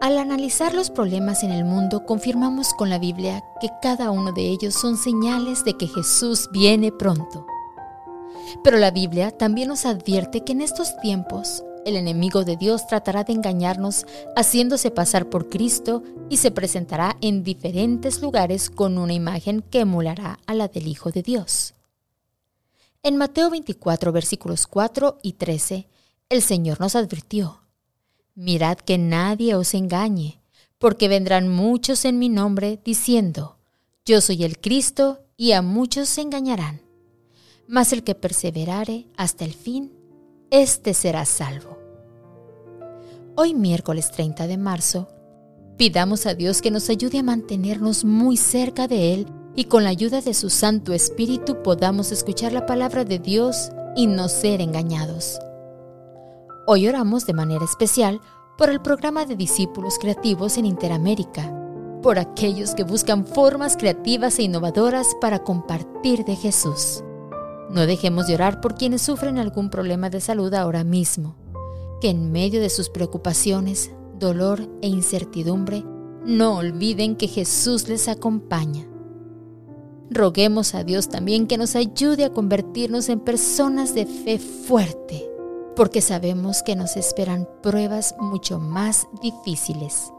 Al analizar los problemas en el mundo, confirmamos con la Biblia que cada uno de ellos son señales de que Jesús viene pronto. Pero la Biblia también nos advierte que en estos tiempos el enemigo de Dios tratará de engañarnos haciéndose pasar por Cristo y se presentará en diferentes lugares con una imagen que emulará a la del Hijo de Dios. En Mateo 24 versículos 4 y 13, el Señor nos advirtió, Mirad que nadie os engañe, porque vendrán muchos en mi nombre diciendo, Yo soy el Cristo, y a muchos se engañarán. Mas el que perseverare hasta el fin, éste será salvo. Hoy miércoles 30 de marzo, pidamos a Dios que nos ayude a mantenernos muy cerca de Él y con la ayuda de su Santo Espíritu podamos escuchar la palabra de Dios y no ser engañados. Hoy oramos de manera especial por el programa de discípulos creativos en Interamérica, por aquellos que buscan formas creativas e innovadoras para compartir de Jesús. No dejemos de orar por quienes sufren algún problema de salud ahora mismo, que en medio de sus preocupaciones, dolor e incertidumbre, no olviden que Jesús les acompaña. Roguemos a Dios también que nos ayude a convertirnos en personas de fe fuerte porque sabemos que nos esperan pruebas mucho más difíciles.